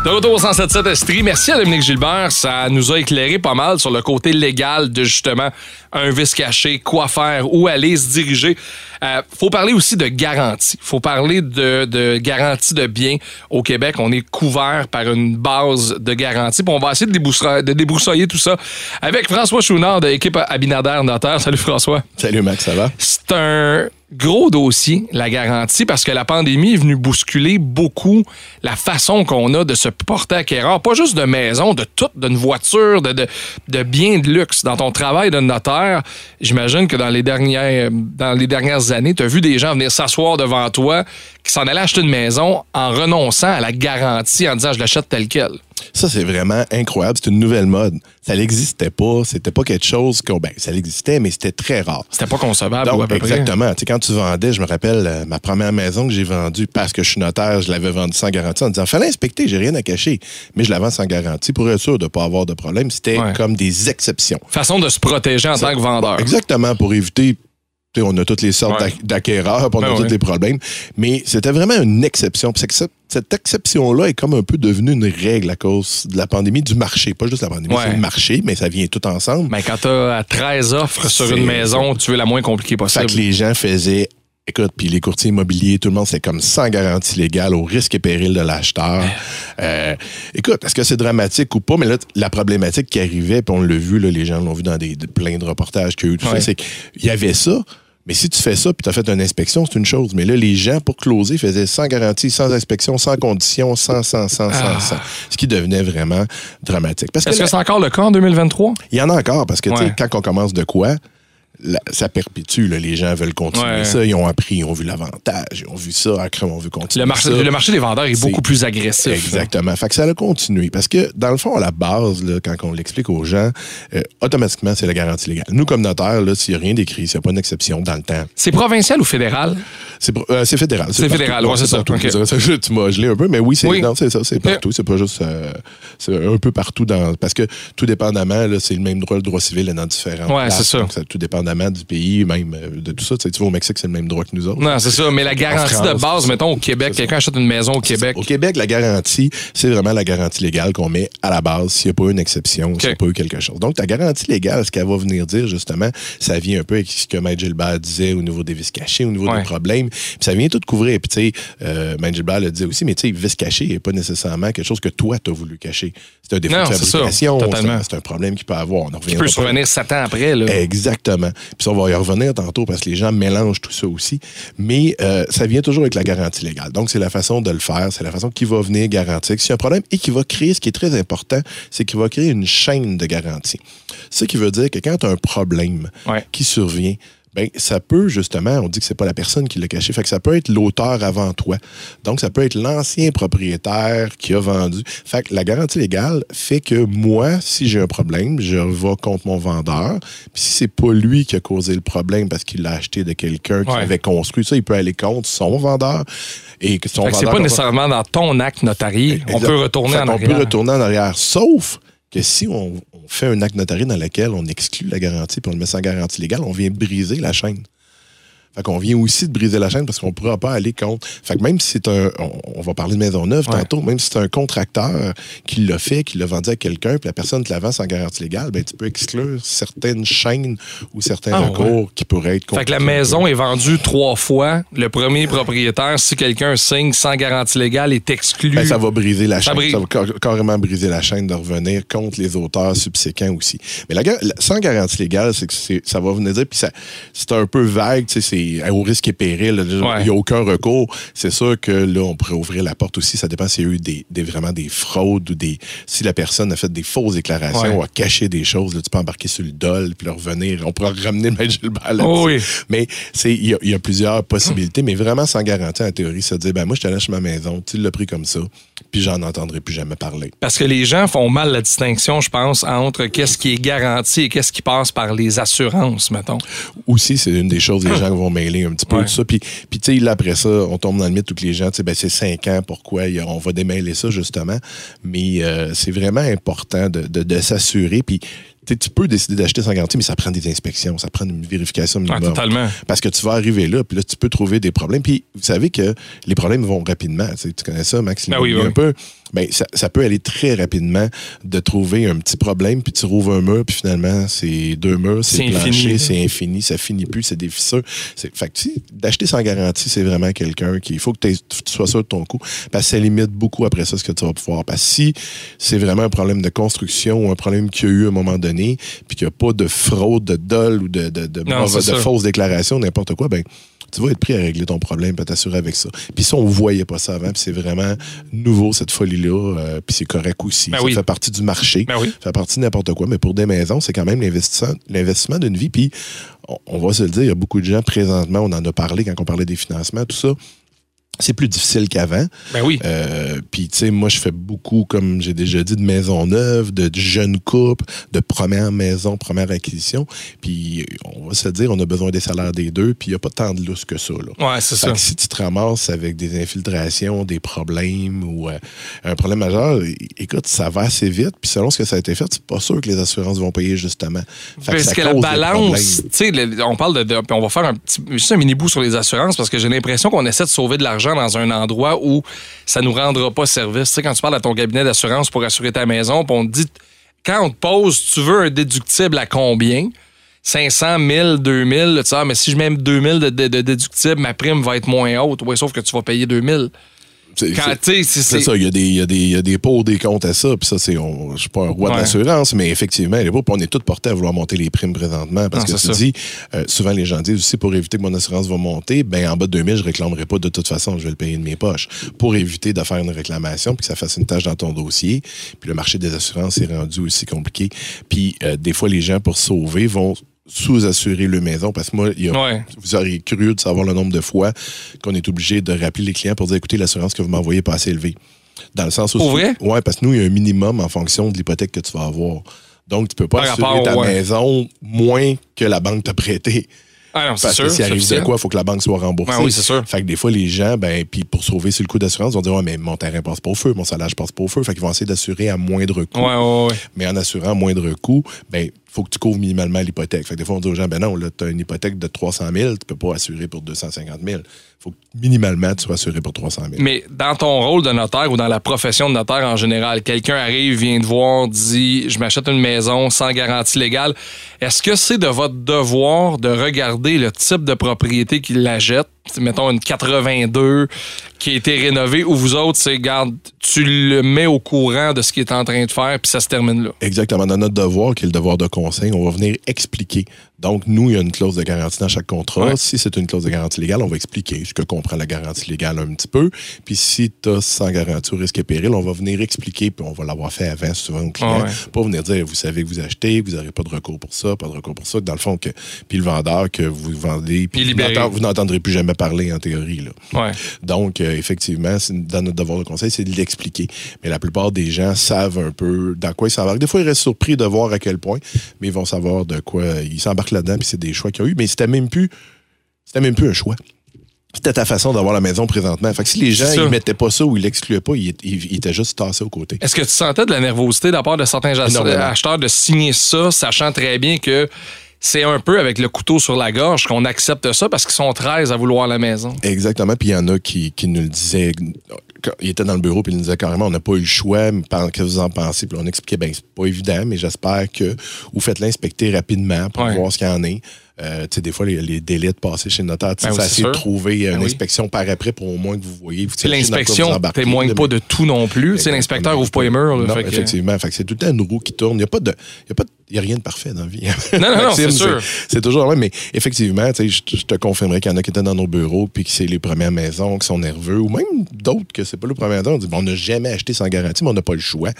De retour au 177 Estrie, merci à Dominique Gilbert. Ça nous a éclairé pas mal sur le côté légal de justement un vice caché, quoi faire, où aller se diriger. Euh, faut parler aussi de garantie. faut parler de, de garantie de biens. Au Québec, on est couvert par une base de garantie. Puis on va essayer de, débroussailler, de débroussailler tout ça avec François Chounard de l'équipe Abinader Notaire. Salut François. Salut Max, ça va? C'est un gros dossier, la garantie, parce que la pandémie est venue bousculer beaucoup la façon qu'on a de se porter acquéreur, pas juste de maison, de tout, d'une voiture, de, de, de biens de luxe. Dans ton travail de notaire, j'imagine que dans les dernières, dans les dernières années, tu as vu des gens venir s'asseoir devant toi qui s'en allaient acheter une maison en renonçant à la garantie, en disant je l'achète tel quel. Ça, c'est vraiment incroyable. C'est une nouvelle mode. Ça n'existait pas. C'était pas quelque chose qu'on. Ben, ça existait, mais c'était très rare. C'était pas concevable, ou à Donc, peu exactement. Tu sais, quand tu vendais, je me rappelle, euh, ma première maison que j'ai vendue parce que je suis notaire, je l'avais vendue sans garantie en disant fallait inspecter, j'ai rien à cacher. Mais je la vends sans garantie pour être sûr de ne pas avoir de problème. C'était Ouais. comme des exceptions. Façon de se protéger en tant que vendeur. Exactement, pour éviter. On a toutes les sortes Ouais. d'ac- d'acquéreurs, on a Ben tous ouais. les problèmes. Mais c'était vraiment une exception. Puis cette exception-là est comme un peu devenue une règle à cause de la pandémie, du marché. Pas juste la pandémie, c'est le marché, mais ça vient tout ensemble. Mais quand tu as 13 offres sur une maison, tu veux la moins compliquée Fait possible. que les gens faisaient. Écoute, puis les courtiers immobiliers, tout le monde, c'est comme sans garantie légale, au risque et péril de l'acheteur. Euh, écoute, est-ce que c'est dramatique ou pas? Mais là, la problématique qui arrivait, puis on l'a vu, là, les gens l'ont vu dans des, de- plein de reportages qu'il y a eu, tout Ouais. ça, c'est qu'il y avait ça. Mais si tu fais ça, puis tu as fait une inspection, c'est une chose. Mais là, les gens, pour closer, faisaient sans garantie, sans inspection, sans condition, sans, sans, sans, sans, sans. Ce qui devenait vraiment dramatique. Parce que, Est-ce que la- c'est encore le cas en 2023? il y en a encore, parce que tu sais, Ouais. quand on commence de quoi, la- ça perpétue. là. les gens veulent continuer Ouais. ça. Ils ont appris, ils ont vu l'avantage, ils ont vu ça. Après, on veut continuer Le marché, ça. le marché des vendeurs est beaucoup plus agressif. Exactement. Fait que ça a continué. Parce que, dans le fond, à la base, là, quand on l'explique aux gens, euh, automatiquement, c'est la garantie légale. Nous, comme notaire, là, s'il n'y a rien d'écrit, s'il n'y a pas une exception dans le temps, C'est provincial ou fédéral? c'est euh, fédéral. C'est fédéral, ouais, c'est ça. ça, tu m'as gelé un peu, mais oui, c'est Oui. ça, c'est partout. C'est pas juste. euh, c'est un peu partout dans. Parce que tout dépendamment, c'est le même droit, le droit civil est dans différents. Ouais, c'est ça. Tout dépendamment du pays, même euh, de tout ça. Tu sais, tu vas au Mexique, c'est le même droit que nous autres. Non, c'est ça. Mais la garantie France, de base, mettons, au Québec, quelqu'un achète une maison au Québec. Au Québec, la garantie, c'est vraiment la garantie légale qu'on met à la base s'il n'y a pas eu une exception, s'il n'y a pas eu quelque chose. Donc, ta garantie légale, ce qu'elle va venir dire, justement, ça vient un peu avec ce que Maître Gilbert disait au niveau des vis cachés, au niveau Ouais. des problèmes. Puis ça vient tout couvrir. Puis, tu sais, euh, Gilbert le disait aussi, mais tu sais, vis caché n'est pas nécessairement quelque chose que toi, tu as voulu cacher. C'est un défaut Non, de fabrication. C'est un problème qu'il peut avoir. On Qui peut survenir sept ans après. Là. Exactement. Puis ça, on va y revenir tantôt parce que les gens mélangent tout ça aussi. Mais euh, ça vient toujours avec la garantie légale. Donc, c'est la façon de le faire, c'est la façon qui va venir garantir que a un problème et qui va créer, ce qui est très important, c'est qu'il va créer une chaîne de garantie. Ce qui veut dire que quand tu as un problème Ouais. qui survient, ben, ça peut justement, on dit que c'est pas la personne qui l'a caché, fait que ça peut être l'auteur avant toi. Donc, ça peut être l'ancien propriétaire qui a vendu. Fait que la garantie légale fait que moi, si j'ai un problème, je vais contre mon vendeur. Puis si c'est pas lui qui a causé le problème parce qu'il l'a acheté de quelqu'un qui Ouais. avait construit ça, il peut aller contre son vendeur. Et que son Fait que c'est pas nécessairement dans ton acte notarié. On peut retourner Fait en arrière. peut retourner en arrière. Sauf que si on, on fait un acte notarié dans lequel on exclut la garantie puis on le met sans garantie légale, on vient briser la chaîne. Fait qu'on vient aussi de briser la chaîne parce qu'on ne pourra pas aller contre. Fait que même si c'est un. On, on va parler de maison neuve Ouais. tantôt, même si c'est un contracteur qui l'a fait, qui l'a vendu à quelqu'un, puis la personne te la vend sans garantie légale, ben, tu peux exclure certaines chaînes ou certains Ah, recours qui pourraient être Fait que la maison est vendue trois fois. Le premier propriétaire, si quelqu'un signe sans garantie légale, est exclu. Ben, ça va briser la Ça chaîne. brise. Ça va car- carrément briser la chaîne de revenir contre les auteurs subséquents aussi. Mais la, sans garantie légale, c'est que ça va venir dire, puis c'est un peu vague, tu sais, c'est au risque et péril. Il n'y Ouais. a aucun recours. C'est sûr que là, on pourrait ouvrir la porte aussi. Ça dépend s'il y a eu des, des- vraiment des fraudes ou des. Si la personne a fait des fausses déclarations Ouais. ou a caché des choses, là, tu peux embarquer sur le dol puis le revenir. On pourra ramener le maître Gilbert. Oh oui. Mais il y, a- il y a plusieurs possibilités, mais vraiment sans garantie en théorie, se dire ben moi je te lâche ma maison, tu l'as pris comme ça, puis j'en entendrai plus jamais parler. Parce que les gens font mal la distinction, je pense, entre qu'est-ce qui est garanti et qu'est-ce qui passe par les assurances, mettons. Aussi, c'est une des choses les *clears throat* gens vont mêler un petit peu Ouais. de ça. Puis, puis tu sais, là, après ça, on tombe dans le mythe où les gens, tu sais, ben, c'est cinq ans, pourquoi on va démêler ça, justement. Mais euh, c'est vraiment important de, de- de s'assurer. Puis, tu peux décider d'acheter sans garantie, mais ça prend des inspections, ça prend une vérification Ah, minimum. totalement. Parce que tu vas arriver là, puis là, tu peux trouver des problèmes. Puis, vous savez que les problèmes vont rapidement. Tu, connais ça, Max? Ben oui, oui. un peu. Ben, ça, ça peut aller très rapidement de trouver un petit problème, puis tu rouvres un mur, puis finalement, c'est deux murs, c'est plancher, c'est infini, ça finit plus, c'est des fissures. Fait que, tu sais, d'acheter sans garantie, c'est vraiment quelqu'un qui, il faut que tu sois sûr de ton coup, parce que ça limite beaucoup après ça ce que tu vas pouvoir. Parce que si c'est vraiment un problème de construction ou un problème qu'il y a eu à un moment donné, puis qu'il n'y a pas de fraude, de dol ou de, de, de, Non, de ça. fausses déclarations, n'importe quoi, ben, tu vas être pris à régler ton problème, puis t'assurer avec ça. Puis ça, on voyait pas ça avant, puis c'est vraiment nouveau, cette folie-là, euh, puis c'est correct aussi. Ben ça oui. fait partie du marché, Ben oui. ça fait partie de n'importe quoi, mais pour des maisons, c'est quand même l'investissement, l'investissement d'une vie, puis on, on va se le dire, il y a beaucoup de gens présentement, on en a parlé quand on parlait des financements, tout ça, c'est plus difficile qu'avant. Ben oui. Euh, Puis, tu sais, moi, je fais beaucoup, comme j'ai déjà dit, de maisons neuves, de jeunes couples, de première maison, première acquisition. Puis, on va se dire, on a besoin des salaires des deux, puis il n'y a pas tant de lousse que ça. Là. Ouais, c'est ça. que si tu te ramasses avec des infiltrations, des problèmes ou euh, un problème majeur, écoute, ça va assez vite. Puis selon ce que ça a été fait, c'est pas sûr que les assurances vont payer justement. Fait Parce ça que, la balance, tu sais, on parle de, de- puis on va faire un petit, juste un mini bout sur les assurances parce que j'ai l'impression qu'on essaie de sauver de l'argent dans un endroit où ça nous rendra pas service. Tu sais, quand tu parles à ton cabinet d'assurance pour assurer ta maison, on te dit, quand on te pose, tu veux un déductible à combien? 500, 1000, 2000, là, tu sais, ah, mais si je mets 2000 de, de- de déductible, ma prime va être moins haute. Oui, sauf que tu vas payer 2000. C'est- Quand, c'est- tu sais, c'est- C'est c'est- ça, il y, a des, pots, des comptes à ça. Puis ça, c'est. on- Je suis pas un roi Ouais. de l'assurance, mais effectivement, les on est tous portés à vouloir monter les primes présentement. Parce Non, que tu ça. dis, euh, souvent les gens disent aussi pour éviter que mon assurance va monter, ben en bas de 2000, je réclamerai pas de toute façon, je vais le payer de mes poches. Pour éviter de faire une réclamation, puis que ça fasse une tâche dans ton dossier. Puis le marché des assurances est rendu aussi compliqué. Puis euh, des fois, les gens, pour sauver, vont sous-assurer le maison. Parce que moi, il y a Ouais. vous auriez curieux de savoir le nombre de fois qu'on est obligé de rappeler les clients pour dire écoutez, l'assurance que vous m'envoyez n'est pas assez élevée. Dans le sens où. Pour vrai? Oui, parce que nous, il y a un minimum en fonction de l'hypothèque que tu vas avoir. Donc, tu peux pas Par assurer rapport, ta ouais. maison moins que la banque t'a prêté. Ah non, c'est Parce sûr. que s'il arrive de quoi, il faut que la banque soit remboursée. Ah oui, c'est sûr. Fait que des fois, les gens, ben, puis pour sauver sur le coût d'assurance, vont dire Ouais, mais mon terrain passe pas au feu, mon salaire passe pas au feu. Fait qu'ils vont essayer d'assurer à moindre coût. Ouais, ouais, ouais. Mais en assurant à moindre coût, ben, faut que tu couvres minimalement l'hypothèque. Fait que des fois, on dit aux gens, ben non, là, tu as une hypothèque de 300 000, tu peux pas assurer pour 250 000. faut que minimalement, tu sois assuré pour 300 000. Mais dans ton rôle de notaire ou dans la profession de notaire en général, quelqu'un arrive, vient te voir, dit Je m'achète une maison sans garantie légale. Est-ce que c'est de votre devoir de regarder le type de propriété qu'il la? Mettons une 82 qui a été rénovée ou vous autres, c'est garde, tu le mets au courant de ce qu'il est en train de faire puis ça se termine là. Exactement. Dans notre devoir, qui est le devoir de conseil, on va venir expliquer Donc, nous, il y a une clause de garantie dans chaque contrat. Ouais. Si c'est une clause de garantie légale, on va expliquer ce que comprend la garantie légale un petit peu. Puis si tu as sans garantie au risque et péril, on va venir expliquer, puis on va l'avoir fait avant souvent au client, Ah ouais. pour venir dire, vous savez que vous achetez, vous n'aurez pas de recours pour ça, pas de recours pour ça. Dans le fond, que, puis le vendeur que vous vendez, puis vous n'entendrez plus jamais parler en théorie. Là. Ouais. Donc, euh, effectivement, dans notre devoir de conseil, c'est de l'expliquer. Mais la plupart des gens savent un peu dans quoi ils s'embarquent. Des fois, ils restent surpris de voir à quel point, mais ils vont savoir de quoi ils s'embarquent là-dedans, puis c'est des choix qu'ils ont eu. Mais c'était même plus, c'était même plus un choix. C'était ta façon d'avoir la maison présentement. Fait que si les gens ils mettaient pas ça ou ils l'excluaient pas, ils, ils- ils étaient juste tassés aux côtés. Est-ce que tu sentais de la nervosité de la part de certains acheteurs de signer ça, sachant très bien que c'est un peu avec le couteau sur la gorge qu'on accepte ça parce qu'ils sont 13 à vouloir la maison? Exactement. Puis il y en a qui, qui nous le disaient. Ils étaient dans le bureau, puis ils nous disaient carrément on n'a pas eu le choix. Qu'est-ce que vous en pensez? Puis on expliquait ben c'est pas évident, mais j'espère que vous faites l'inspecter rapidement pour Ouais. voir ce qu'il y en est. Euh, tu sais, des fois, les, les délais de passer chez le notaire, Ben oui, c'est de trouver euh, Ben une oui. inspection par après pour au moins que vous voyez. Vous l'inspection embarquez, témoigne là, pas de tout non plus. L'inspecteur ouvre pas les murs. là, Non, fait effectivement. Que c'est tout le temps une roue qui tourne. Il n'y a pas de. Il y a pas de- il y a rien de parfait dans la vie. Non, non, non, *laughs* c'est sûr. C'est toujours vrai, mais effectivement, tu sais, je je te confirmerai qu'il y en a qui étaient dans nos bureaux, puis que c'est les premières maisons qui sont nerveux, ou même d'autres que c'est pas le premier maison. On dit, bon, on n'a jamais acheté sans garantie, mais on n'a pas le choix.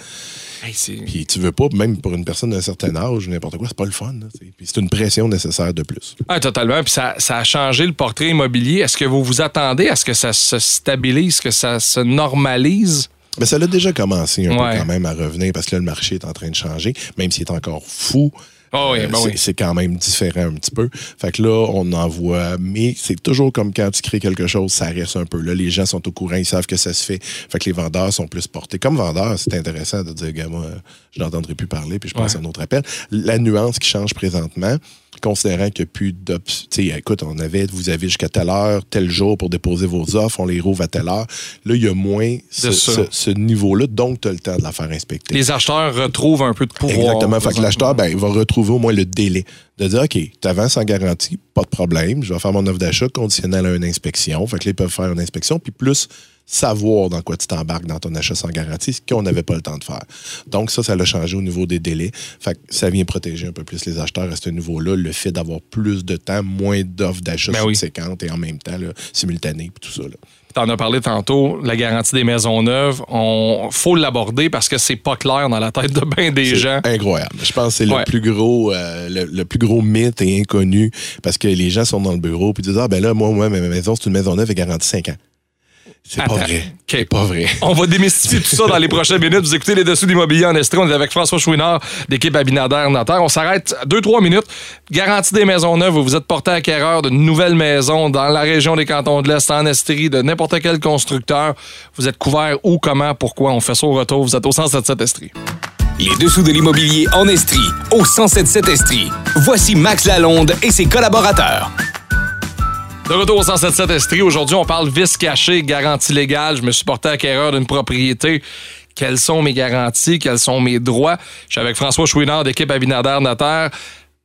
Puis tu veux pas, même pour une personne d'un certain âge ou n'importe quoi, c'est pas le fun. là. Puis c'est une pression nécessaire de plus. Ah, totalement. Puis ça, ça a changé le portrait immobilier. Est-ce que vous vous attendez à ce que ça se stabilise, que ça se normalise? Mais ça l'a déjà commencé un Ouais. peu quand même à revenir parce que là, le marché est en train de changer, même s'il est encore fou. Ah oui, euh, ben c'est oui. c'est quand même différent un petit peu. Fait que là, on en voit, mais c'est toujours comme quand tu crées quelque chose, ça reste un peu. Là, les gens sont au courant, ils savent que ça se fait. Fait que les vendeurs sont plus portés. Comme vendeur, c'est intéressant de dire, gars, moi, je n'entendrai plus parler, puis je passe Ouais. à un autre appel. La nuance qui change présentement, considérant qu'il n'y a plus d'options. Écoute, on avait, vous avez jusqu'à telle heure, tel jour pour déposer vos offres, on les rouvre à telle heure. Là, il y a moins ce, niveau-là, donc tu as le temps de la faire inspecter. Les acheteurs retrouvent un peu de pouvoir. Exactement. Fait que l'acheteur, ben, il va retrouver au moins le délai de dire, OK, tu avances en garantie, pas de problème, je vais faire mon offre d'achat conditionnelle à une inspection. Fait que là, ils peuvent faire une inspection, puis plus savoir dans quoi tu t'embarques dans ton achat sans garantie, ce qu'on n'avait pas le temps de faire. Donc, ça, ça l'a changé au niveau des délais. Fait que ça vient protéger un peu plus les acheteurs à ce niveau-là, le fait d'avoir plus de temps, moins d'offres d'achat Ben oui. et en même temps, là, simultanées, tout ça. Là. T'en as parlé tantôt, la garantie des maisons neuves. On faut l'aborder parce que c'est pas clair dans la tête de bien des gens. incroyable. Je pense que c'est Ouais. le plus gros euh, le, le plus gros mythe et inconnu parce que les gens sont dans le bureau puis disent ah ben là moi moi ma maison c'est une maison neuve et garantie 5 ans. C'est pas vrai. OK. C'est pas vrai. On va démystifier tout ça dans les prochaines minutes. Vous écoutez les dessous d'immobilier en Estrie. On est avec François Chouinard d'équipe Abinader Notaire. On s'arrête 2-3 minutes. Garantie des maisons neuves. Vous êtes porté acquéreur de nouvelles maisons dans la région des cantons de l'Est, en Estrie, de n'importe quel constructeur. Vous êtes couvert où, comment, pourquoi? On fait ça au retour. Vous êtes au 177 Estrie. Les dessous de l'immobilier en Estrie, au 1077 Estrie. Voici Max Lalonde et ses collaborateurs. De retour au 177 Estrie. Aujourd'hui, on parle vice caché, garantie légale. Je me suis porté acquéreur d'une propriété. Quelles sont mes garanties? Quels sont mes droits? Je suis avec François Chouinard d'équipe Abinader Notaire.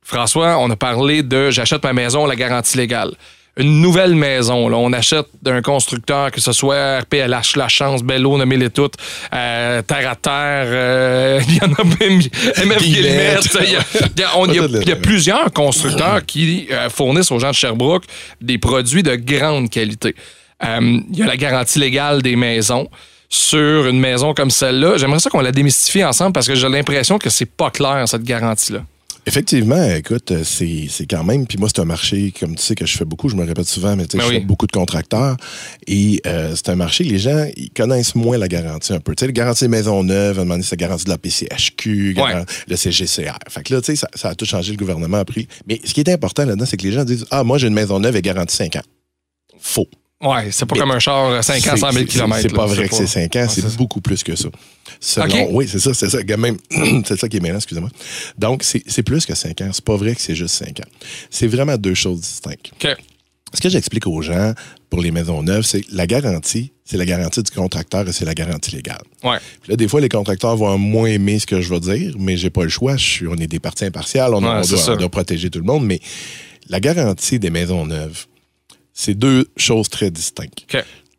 François, on a parlé de j'achète ma maison, la garantie légale. Une nouvelle maison, là, on achète d'un constructeur, que ce soit RPLH, La Chance, Bello, nommez-les toutes, euh, Terre à Terre, euh, *laughs* il y en a même MF Guillemette, il y a- il y a- on- il y a- il y a plusieurs constructeurs qui euh, fournissent aux gens de Sherbrooke des produits de grande qualité. Il y a la garantie légale des maisons. Sur une maison comme celle-là, j'aimerais ça qu'on la démystifie ensemble parce que j'ai l'impression que c'est pas clair, cette garantie-là. Effectivement, écoute, euh, c'est c'est quand même. Puis moi, c'est un marché, comme tu sais, que je fais beaucoup, je me répète souvent, mais tu sais, Ben je oui. fais beaucoup de contracteurs. Et euh, c'est un marché, les gens, ils connaissent moins la garantie un peu. Tu sais, la garantie moment donné, c'est la garantie de la PCHQ, le CGCR. Fait que là, tu sais, ça, ça a tout changé, le gouvernement a pris. Mais ce qui est important là-dedans, c'est que les gens disent Ah, moi, j'ai une maison neuve et garantie 5 ans. Faux. Ouais, c'est pas Mais comme un char euh, 5 ans, 100 000 C'est- km. C'est pas vrai que c'est 5 ans, c'est beaucoup plus que ça. Selon. Oui, c'est ça, c'est ça. Même, *clears throat* c'est ça qui est mêlant, excusez-moi. Donc, c'est c'est plus que 5 ans. C'est pas vrai que c'est juste 5 ans. C'est vraiment deux choses distinctes. OK. Ce que j'explique aux gens pour les maisons neuves, c'est la garantie, c'est la garantie du contracteur et c'est la garantie légale. Ouais. Puis là, des fois, les contracteurs vont moins aimer ce que je vais dire, mais j'ai pas le choix. Je suis, on est des parties impartiales, on, Ouais, on c'est doit, ça. on doit protéger tout le monde. Mais la garantie des maisons neuves, c'est deux choses très distinctes.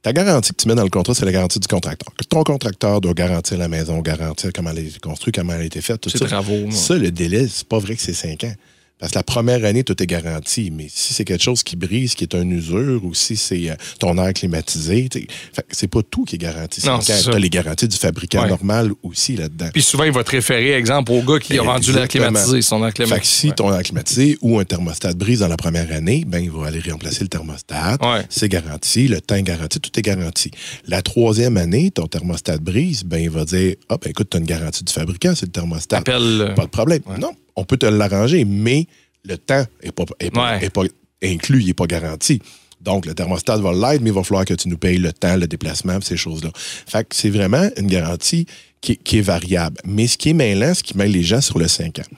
Ta garantie que tu mets dans le contrat, c'est la garantie du contracteur. Que ton contracteur doit garantir la maison, garantir comment elle a été construite, comment elle a été faite, tout C'est ça. travaux. Ça, le délai, c'est pas vrai que c'est 5 ans. Parce que la première année, tout est garanti. Mais si c'est quelque chose qui brise, qui est un usure, ou si c'est euh, ton air climatisé, tu fait c'est pas tout qui est garanti. Quand t'as les garanties du fabricant Ouais. normal aussi là-dedans. Puis souvent, il va te référer, exemple, au gars qui a vendu l'air Exactement. climatisé, son air Fait climatisé. que si ton air climatisé ou un thermostat brise dans la première année, ben, il va aller remplacer le thermostat. Ouais. C'est garanti, le temps est garanti, tout est garanti. La troisième année, ton thermostat brise, ben, il va dire Ah, ben, écoute, tu as une garantie du fabricant, c'est le thermostat. Appelle, euh, Pas de problème. Non, on peut te l'arranger, mais le temps n'est pas, est pas, Ouais. est pas inclus, il n'est pas garanti. Donc, le thermostat va l'être, mais il va falloir que tu nous payes le temps, le déplacement, ces choses-là. Fait que c'est vraiment une garantie qui, qui est variable. Mais ce qui est mêlant, ce qui mêle les gens sur le 5 ans,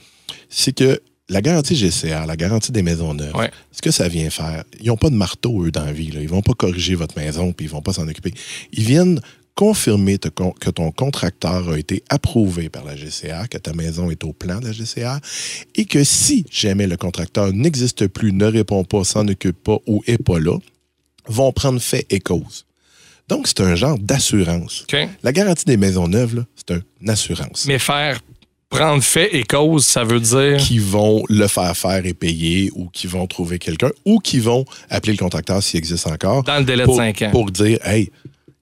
c'est que la garantie GCR, la garantie des maisons neuves, Ouais. ce que ça vient faire, ils n'ont pas de marteau, eux, dans la vie. Là. Ils vont pas corriger votre maison, puis ils vont pas s'en occuper. Ils viennent confirmer te- que ton contracteur a été approuvé par la GCR, que ta maison est au plan de la GCR, et que si jamais le contracteur n'existe plus, ne répond pas, s'en occupe pas ou est pas là, vont prendre fait et cause. Donc, c'est un genre d'assurance. La garantie des maisons neuves, c'est une assurance. Mais faire prendre fait et cause, ça veut dire? qui vont le faire faire et payer ou qui vont trouver quelqu'un ou qui vont appeler le contracteur s'il existe encore. Dans le délai de pour, cinq ans. Pour dire, hey,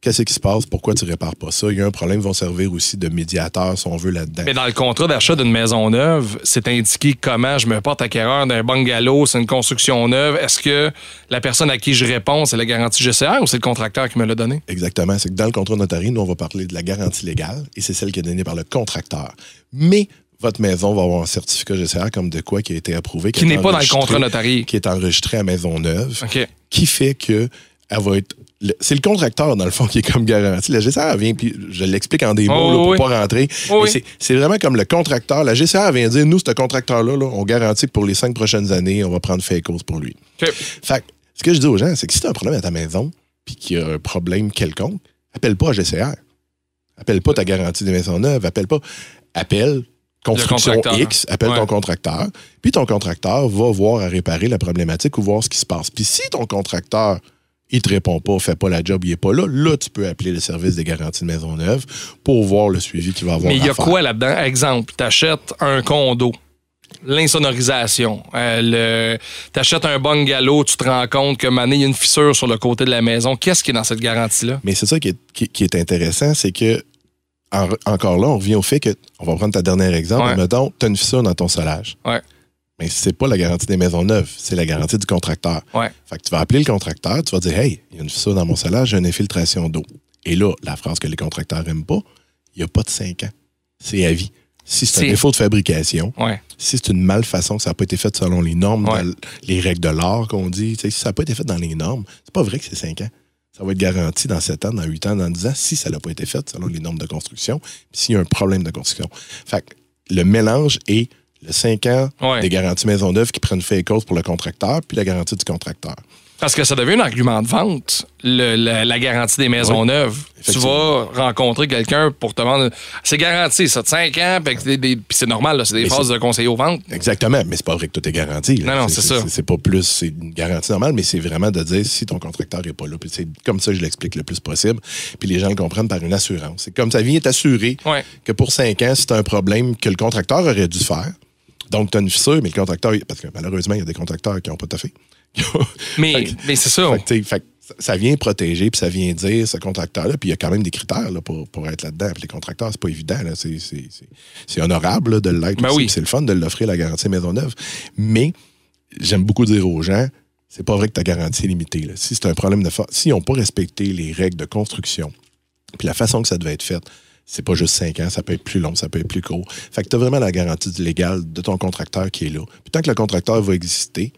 qu'est-ce qui se passe? Pourquoi tu répares pas ça? Il y a un problème, ils vont servir aussi de médiateur, si on veut, là-dedans. Mais dans le contrat d'achat d'une maison neuve, c'est indiqué comment je me porte acquéreur d'un bungalow, c'est une construction neuve. Est-ce que la personne à qui je réponds, c'est la garantie GCR ou c'est le contracteur qui me l'a donné? Exactement. C'est que dans le contrat notarié, nous, on va parler de la garantie légale et c'est celle qui est donnée par le contracteur. Mais votre maison va avoir un certificat GCR comme de quoi qui a été approuvé. Qui est n'est pas dans le contrat notarié. Qui est enregistré à Maison Neuve. OK. qui fait que elle va être. C'est le contracteur, dans le fond, *laughs* qui est comme garanti. La GCR vient, puis je l'explique en des mots Oh, là, pour oui. pas rentrer. Oh, oui. c'est- vraiment comme le contracteur. La GCR vient dire nous, ce contracteur-là, là, on garantit que pour les cinq prochaines années, on va prendre fait et cause pour lui. OK. Fait ce que je dis aux gens, c'est que si tu as un problème à ta maison, puis qu'il y a un problème quelconque, appelle pas à GCR. Appelle pas ta garantie des maisons neuves. Appelle pas. Appelle construction contracteur. X, appelle Ouais. ton contracteur, puis ton contracteur va voir à réparer la problématique ou voir ce qui se passe. Puis si ton contracteur, il te répond pas, fait pas la job, il est pas là, là, tu peux appeler le service des garanties de maison neuve pour voir le suivi qu'il va avoir Mais il y a faire. quoi là-dedans? Exemple, tu achètes un condo, l'insonorisation. Euh, le- t'achètes un bungalow, tu te rends compte que mané, il y a une fissure sur le côté de la maison. Qu'est-ce qui est dans cette garantie-là? Mais c'est ça qui est, qui- qui est intéressant, c'est que en- encore là, on revient au fait que, on va prendre ta dernier exemple, Ouais. mettons, tu as une fissure dans ton solage. Ouais. Mais c'est pas la garantie des maisons neuves, c'est la garantie du contracteur. Ouais. Fait que tu vas appeler le contracteur, tu vas dire Hey, il y a une fissure dans mon solage, j'ai une infiltration d'eau. Et là, la phrase que les contracteurs n'aiment pas, il n'y a pas de 5 ans. C'est à vie. Si c'est un défaut de fabrication, Ouais. si c'est une malfaçon, que ça n'a pas été fait selon les normes, Ouais. dans les règles de l'art qu'on dit, si ça n'a pas été fait dans les normes, c'est pas vrai que c'est 5 ans. Ça va être garanti dans 7 ans, dans 8 ans, dans 10 ans, si ça n'a pas été fait selon les normes de construction, puis s'il y a un problème de construction. Fait que le mélange est le 5 ans Ouais. des garanties maison neuve qui prennent fait et cause pour le contracteur, puis la garantie du contracteur. Parce que ça devient un argument de vente, le- la, la garantie des maisons Oui. neuves. Tu vas rencontrer quelqu'un pour te vendre. C'est garanti, ça, de 5 ans, puis c'est normal, c'est des Mais phases de conseiller aux ventes. Exactement, mais c'est pas vrai que tout est garanti. là. Non, non, c'est ça. C'est pas plus, c'est une garantie normale, mais c'est vraiment de dire si ton contracteur est pas là. Puis c'est comme ça que je l'explique le plus possible. Puis les gens le comprennent par une assurance. C'est comme ça vient t'assurer Ouais. que pour cinq ans, si tu un problème que le contracteur aurait dû faire, donc tu as une fissure, mais le contracteur, parce que malheureusement, il y a des contracteurs qui n'ont pas taffé. *laughs* Mais, Fait mais c'est ça. Fait fait ça- vient protéger, puis ça vient dire ce contracteur-là, puis il y a quand même des critères là, pour, pour être là-dedans. Puis les contracteurs, c'est pas évident. C'est, c'est- c'est- c'est honorable là, de l'être. Ben oui. C'est le fun de l'offrir, la garantie Maisonneuve. Mais j'aime beaucoup dire aux gens, c'est pas vrai que ta garantie est limitée. là. Si c'est un problème de fa- S'ils n'ont pas respecté les règles de construction, puis la façon que ça devait être fait, c'est pas juste 5 ans, ça peut être plus long, ça peut être plus court. Fait que tu as vraiment la garantie légale de ton contracteur qui est là. Puis tant que le contracteur va exister,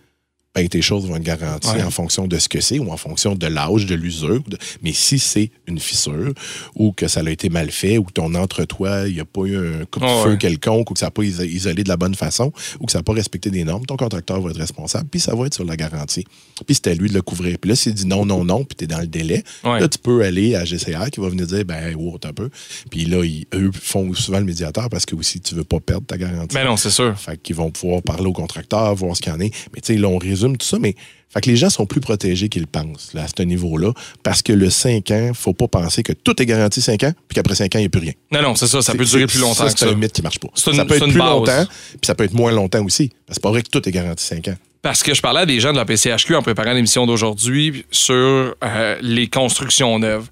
ben, tes choses vont être garanties Ouais. en fonction de ce que c'est ou en fonction de l'âge, de l'usure. de- Mais si c'est une fissure ou que ça a été mal fait ou que ton entre-toi, il n'y a pas eu un coup de feu ouais. quelconque ou que ça n'a pas iso- isolé de la bonne façon ou que ça n'a pas respecté des normes, ton contracteur va être responsable puis ça va être sur la garantie. Puis c'est à lui de le couvrir. Puis là, s'il dit non, non, non, puis tu es dans le délai, Ouais. là, tu peux aller à GCR qui va venir dire, ben, wow, un peu. Puis là, ils- eux font souvent le médiateur parce que aussi, tu veux pas perdre ta garantie. Mais Ben non, c'est sûr. Fait qu'ils vont pouvoir parler au contracteur, voir ce qu'il y en est. Mais tu sais, là, on résume tout ça, mais fait que les gens sont plus protégés qu'ils pensent là, à ce niveau-là, parce que le 5 ans, faut pas penser que tout est garanti 5 ans, puis qu'après 5 ans, il n'y a plus rien. Non, non, c'est ça. Ça peut durer plus longtemps c'est un mythe qui marche pas. Une- ça peut être plus base. longtemps, puis ça peut être moins longtemps aussi. C'est pas vrai que tout est garanti 5 ans. Parce que je parlais à des gens de la PCHQ en préparant l'émission d'aujourd'hui sur euh, les constructions neuves.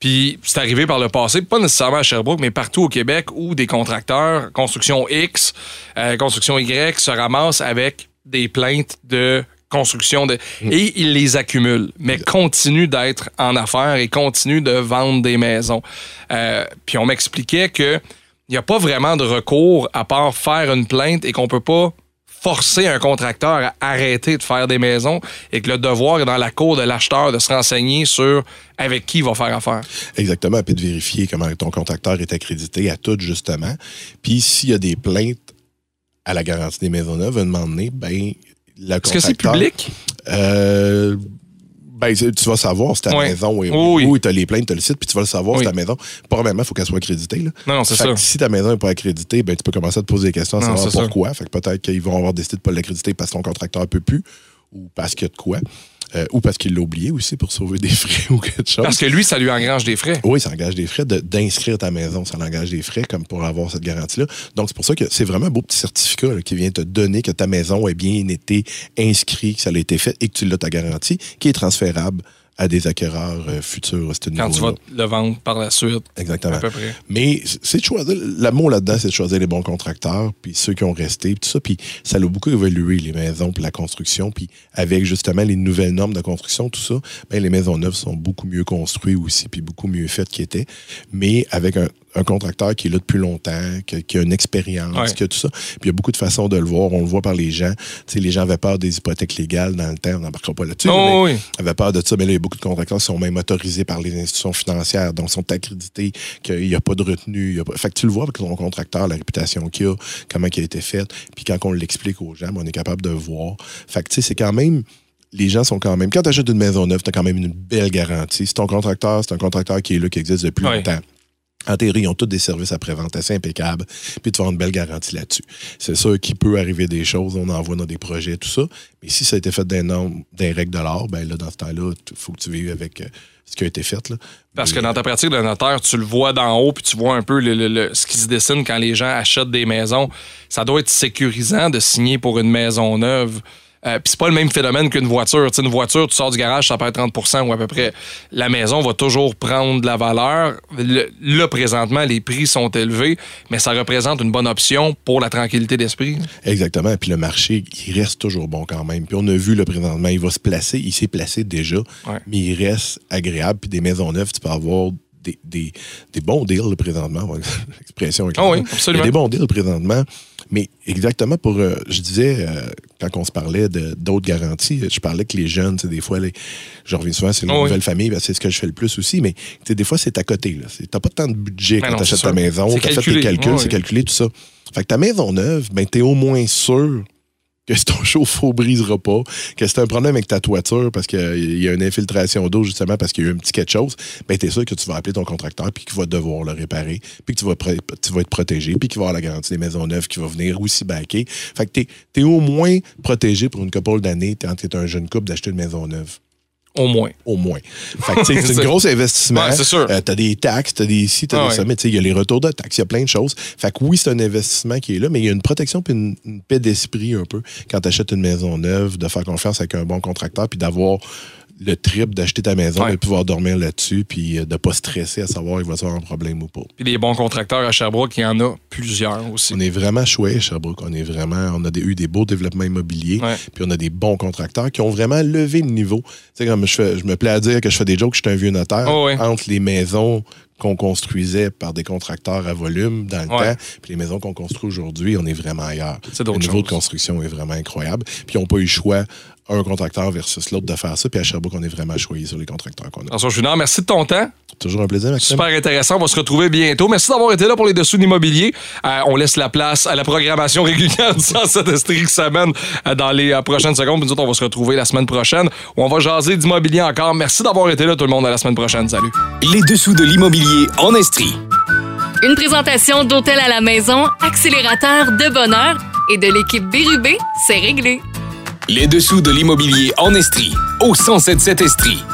Puis c'est arrivé par le passé, pas nécessairement à Sherbrooke, mais partout au Québec où des contracteurs, construction X, euh, construction Y, se ramassent avec des plaintes de construction de et ils les accumulent, mais continuent d'être en affaires et continuent de vendre des maisons. Euh, puis on m'expliquait que il n'y a pas vraiment de recours à part faire une plainte et qu'on peut pas forcer un contracteur à arrêter de faire des maisons et que le devoir est dans la cour de l'acheteur de se renseigner sur avec qui il va faire affaire. Exactement, puis de vérifier comment ton contracteur est accrédité à tout, justement. Puis s'il y a des plaintes à la garantie des maisons neuves, un moment donné, ben, le Est-ce que c'est public? Euh, ben, tu vas savoir si ta Ouais. maison est Oui, oui. où tu as les plaintes, tu as le site, puis tu vas le savoir Oui. si ta maison. Probablement, il faut qu'elle soit accréditée. Là. Non, non, c'est ça. que si ta maison n'est pas accréditée, ben, tu peux commencer à te poser des questions à Non, savoir c'est ça. pourquoi. Fait que peut-être qu'ils vont avoir décidé de ne pas l'accréditer parce que ton contracteur ne peut plus ou parce qu'il y a de quoi. Euh, ou parce qu'il l'a oublié aussi pour sauver des frais *laughs* ou quelque chose. Parce que lui, ça lui engrange des frais. Oui, ça engage des frais de- d'inscrire ta maison. Ça engage des frais comme pour avoir cette garantie-là. Donc, c'est pour ça que c'est vraiment un beau petit certificat là, qui vient te donner que ta maison a bien été inscrite, que ça a été fait et que tu l'as ta garantie, qui est transférable à des acquéreurs euh, futurs à ce Quand tu vas le vendre par la suite, Exactement. à peu près. Mais c'est de choisir. L'amour là-dedans, c'est de choisir les bons contracteurs, puis ceux qui ont resté, puis tout ça. Puis ça a beaucoup évolué, les maisons, puis la construction. Puis avec justement les nouvelles normes de construction, tout ça, ben, les maisons neuves sont beaucoup mieux construites aussi, puis beaucoup mieux faites qu'ils étaient. Mais avec un, un contracteur qui est là depuis longtemps, qui, qui a une expérience, Ouais. qui a tout ça. Puis il y a beaucoup de façons de le voir. On le voit par les gens. Tu sais, les gens avaient peur des hypothèques légales dans le temps. On n'embarquera pas là-dessus. Oh, oui. avait peur de ça, mais là, il y a beaucoup de contracteurs qui sont même autorisés par les institutions financières, donc sont accrédités, qu'il n'y a pas de retenue. il y a pas- Fait que tu le vois avec ton contracteur, la réputation qu'il a, comment il a été fait, puis quand on l'explique aux gens, ben, on est capable de voir. Fait que, tu sais, c'est quand même... Les gens sont quand même... Quand tu achètes une maison neuve, tu as quand même une belle garantie. Si ton contracteur, c'est un contracteur qui est là, qui existe depuis Ouais. longtemps, en théorie, ils ont tous des services après-vente assez impeccables, puis tu vas avoir une belle garantie là-dessus. C'est sûr qu'il peut arriver des choses, on en voit dans des projets, tout ça, mais si ça a été fait des normes, des règles de l'art, ben là, dans ce temps-là, il faut que tu vives avec euh, ce qui a été fait. Là. Parce que dans ta pratique de notaire, tu le vois d'en haut, puis tu vois un peu le- le- le- ce qui se dessine quand les gens achètent des maisons. Ça doit être sécurisant de signer pour une maison neuve. Euh, puis c'est pas le même phénomène qu'une voiture. Tu sais, une voiture, tu sors du garage, ça perd 30% ou à peu près. La maison va toujours prendre de la valeur. Le- là, présentement, les prix sont élevés, mais ça représente une bonne option pour la tranquillité d'esprit. Exactement. Puis le marché, il reste toujours bon quand même. Puis on a vu le présentement, il va se placer, il s'est placé déjà, Ouais. mais il reste agréable. Puis des maisons neuves, tu peux avoir des, des, des bons deals présentement. *laughs* L'expression est Ah oui, claire. Il y absolument. a des bons deals présentement. Mais exactement pour, euh, je disais, euh, quand on se parlait d'autres garanties, je parlais que les jeunes, des fois, les, je reviens souvent, c'est une Ah oui. nouvelle famille, ben, c'est ce que je fais le plus aussi, mais tu sais, des fois, c'est à côté. Tu n'as pas tant de budget Ben quand tu achètes ta maison, tu as fait tes calculs, c'est oui. calculé, tout ça. Fait que ta maison neuve, ben, tu es au moins sûr que si ton chauffe-eau brisera pas, que c'est un problème avec ta toiture parce qu'il y a une infiltration d'eau justement parce qu'il y a eu un petit quelque chose, ben tu es sûr que tu vas appeler ton contracteur puis qu'il va devoir le réparer, puis que tu vas, pré- tu vas être protégé, puis qu'il va avoir la garantie des maisons neuves qui va venir aussi baquer. Fait que tu es, au moins protégé pour une couple d'années quand tu es un jeune couple d'acheter une maison neuve. Au moins. Au moins. *laughs* C'est un gros investissement. Ouais, c'est sûr. Euh, t'as des taxes, t'as des ci, t'as Ah des il y a les retours de taxes, il y a plein de choses. Fait que oui, c'est un investissement qui est là, mais il y a une protection puis une, une paix d'esprit un peu quand tu achètes une maison neuve, de faire confiance avec un bon contracteur puis d'avoir le trip d'acheter ta maison, Ouais. de pouvoir dormir là-dessus puis euh, de pas stresser à savoir il va y avoir un problème ou pas. Puis des bons contracteurs à Sherbrooke, il y en a plusieurs aussi. On est vraiment chouette, Sherbrooke. On est vraiment, on a des- eu des beaux développements immobiliers, Ouais. puis on a des bons contracteurs qui ont vraiment levé le niveau. Tu sais, comme je, fais, je me plais à dire que je fais des jokes, je suis un vieux notaire. Oh ouais. Entre les maisons qu'on construisait par des contracteurs à volume dans le Ouais. temps, puis les maisons qu'on construit aujourd'hui, on est vraiment ailleurs. C'est Le niveau choses. de construction est vraiment incroyable. Puis ils n'ont pas eu le choix, un contracteur versus l'autre, de faire ça. Puis à Sherbrooke, on est vraiment choyé sur les contracteurs qu'on a. François Junard, merci de ton temps. Toujours un plaisir, Maxime. Super intéressant. On va se retrouver bientôt. Merci d'avoir été là pour les dessous de l'immobilier. Euh, on laisse la place à la programmation régulière *laughs* du 107 Estrie qui s'amène dans les euh, prochaines secondes. Puis nous autres, on va se retrouver la semaine prochaine où on va jaser d'immobilier encore. Merci d'avoir été là, tout le monde. À la semaine prochaine. Salut. Les dessous de l'immobilier en Estrie. Une présentation d'Hôtel à la maison, accélérateur de bonheur et de l'équipe Bérubé, c'est réglé. Les dessous de l'immobilier en Estrie, au 1077 Estrie.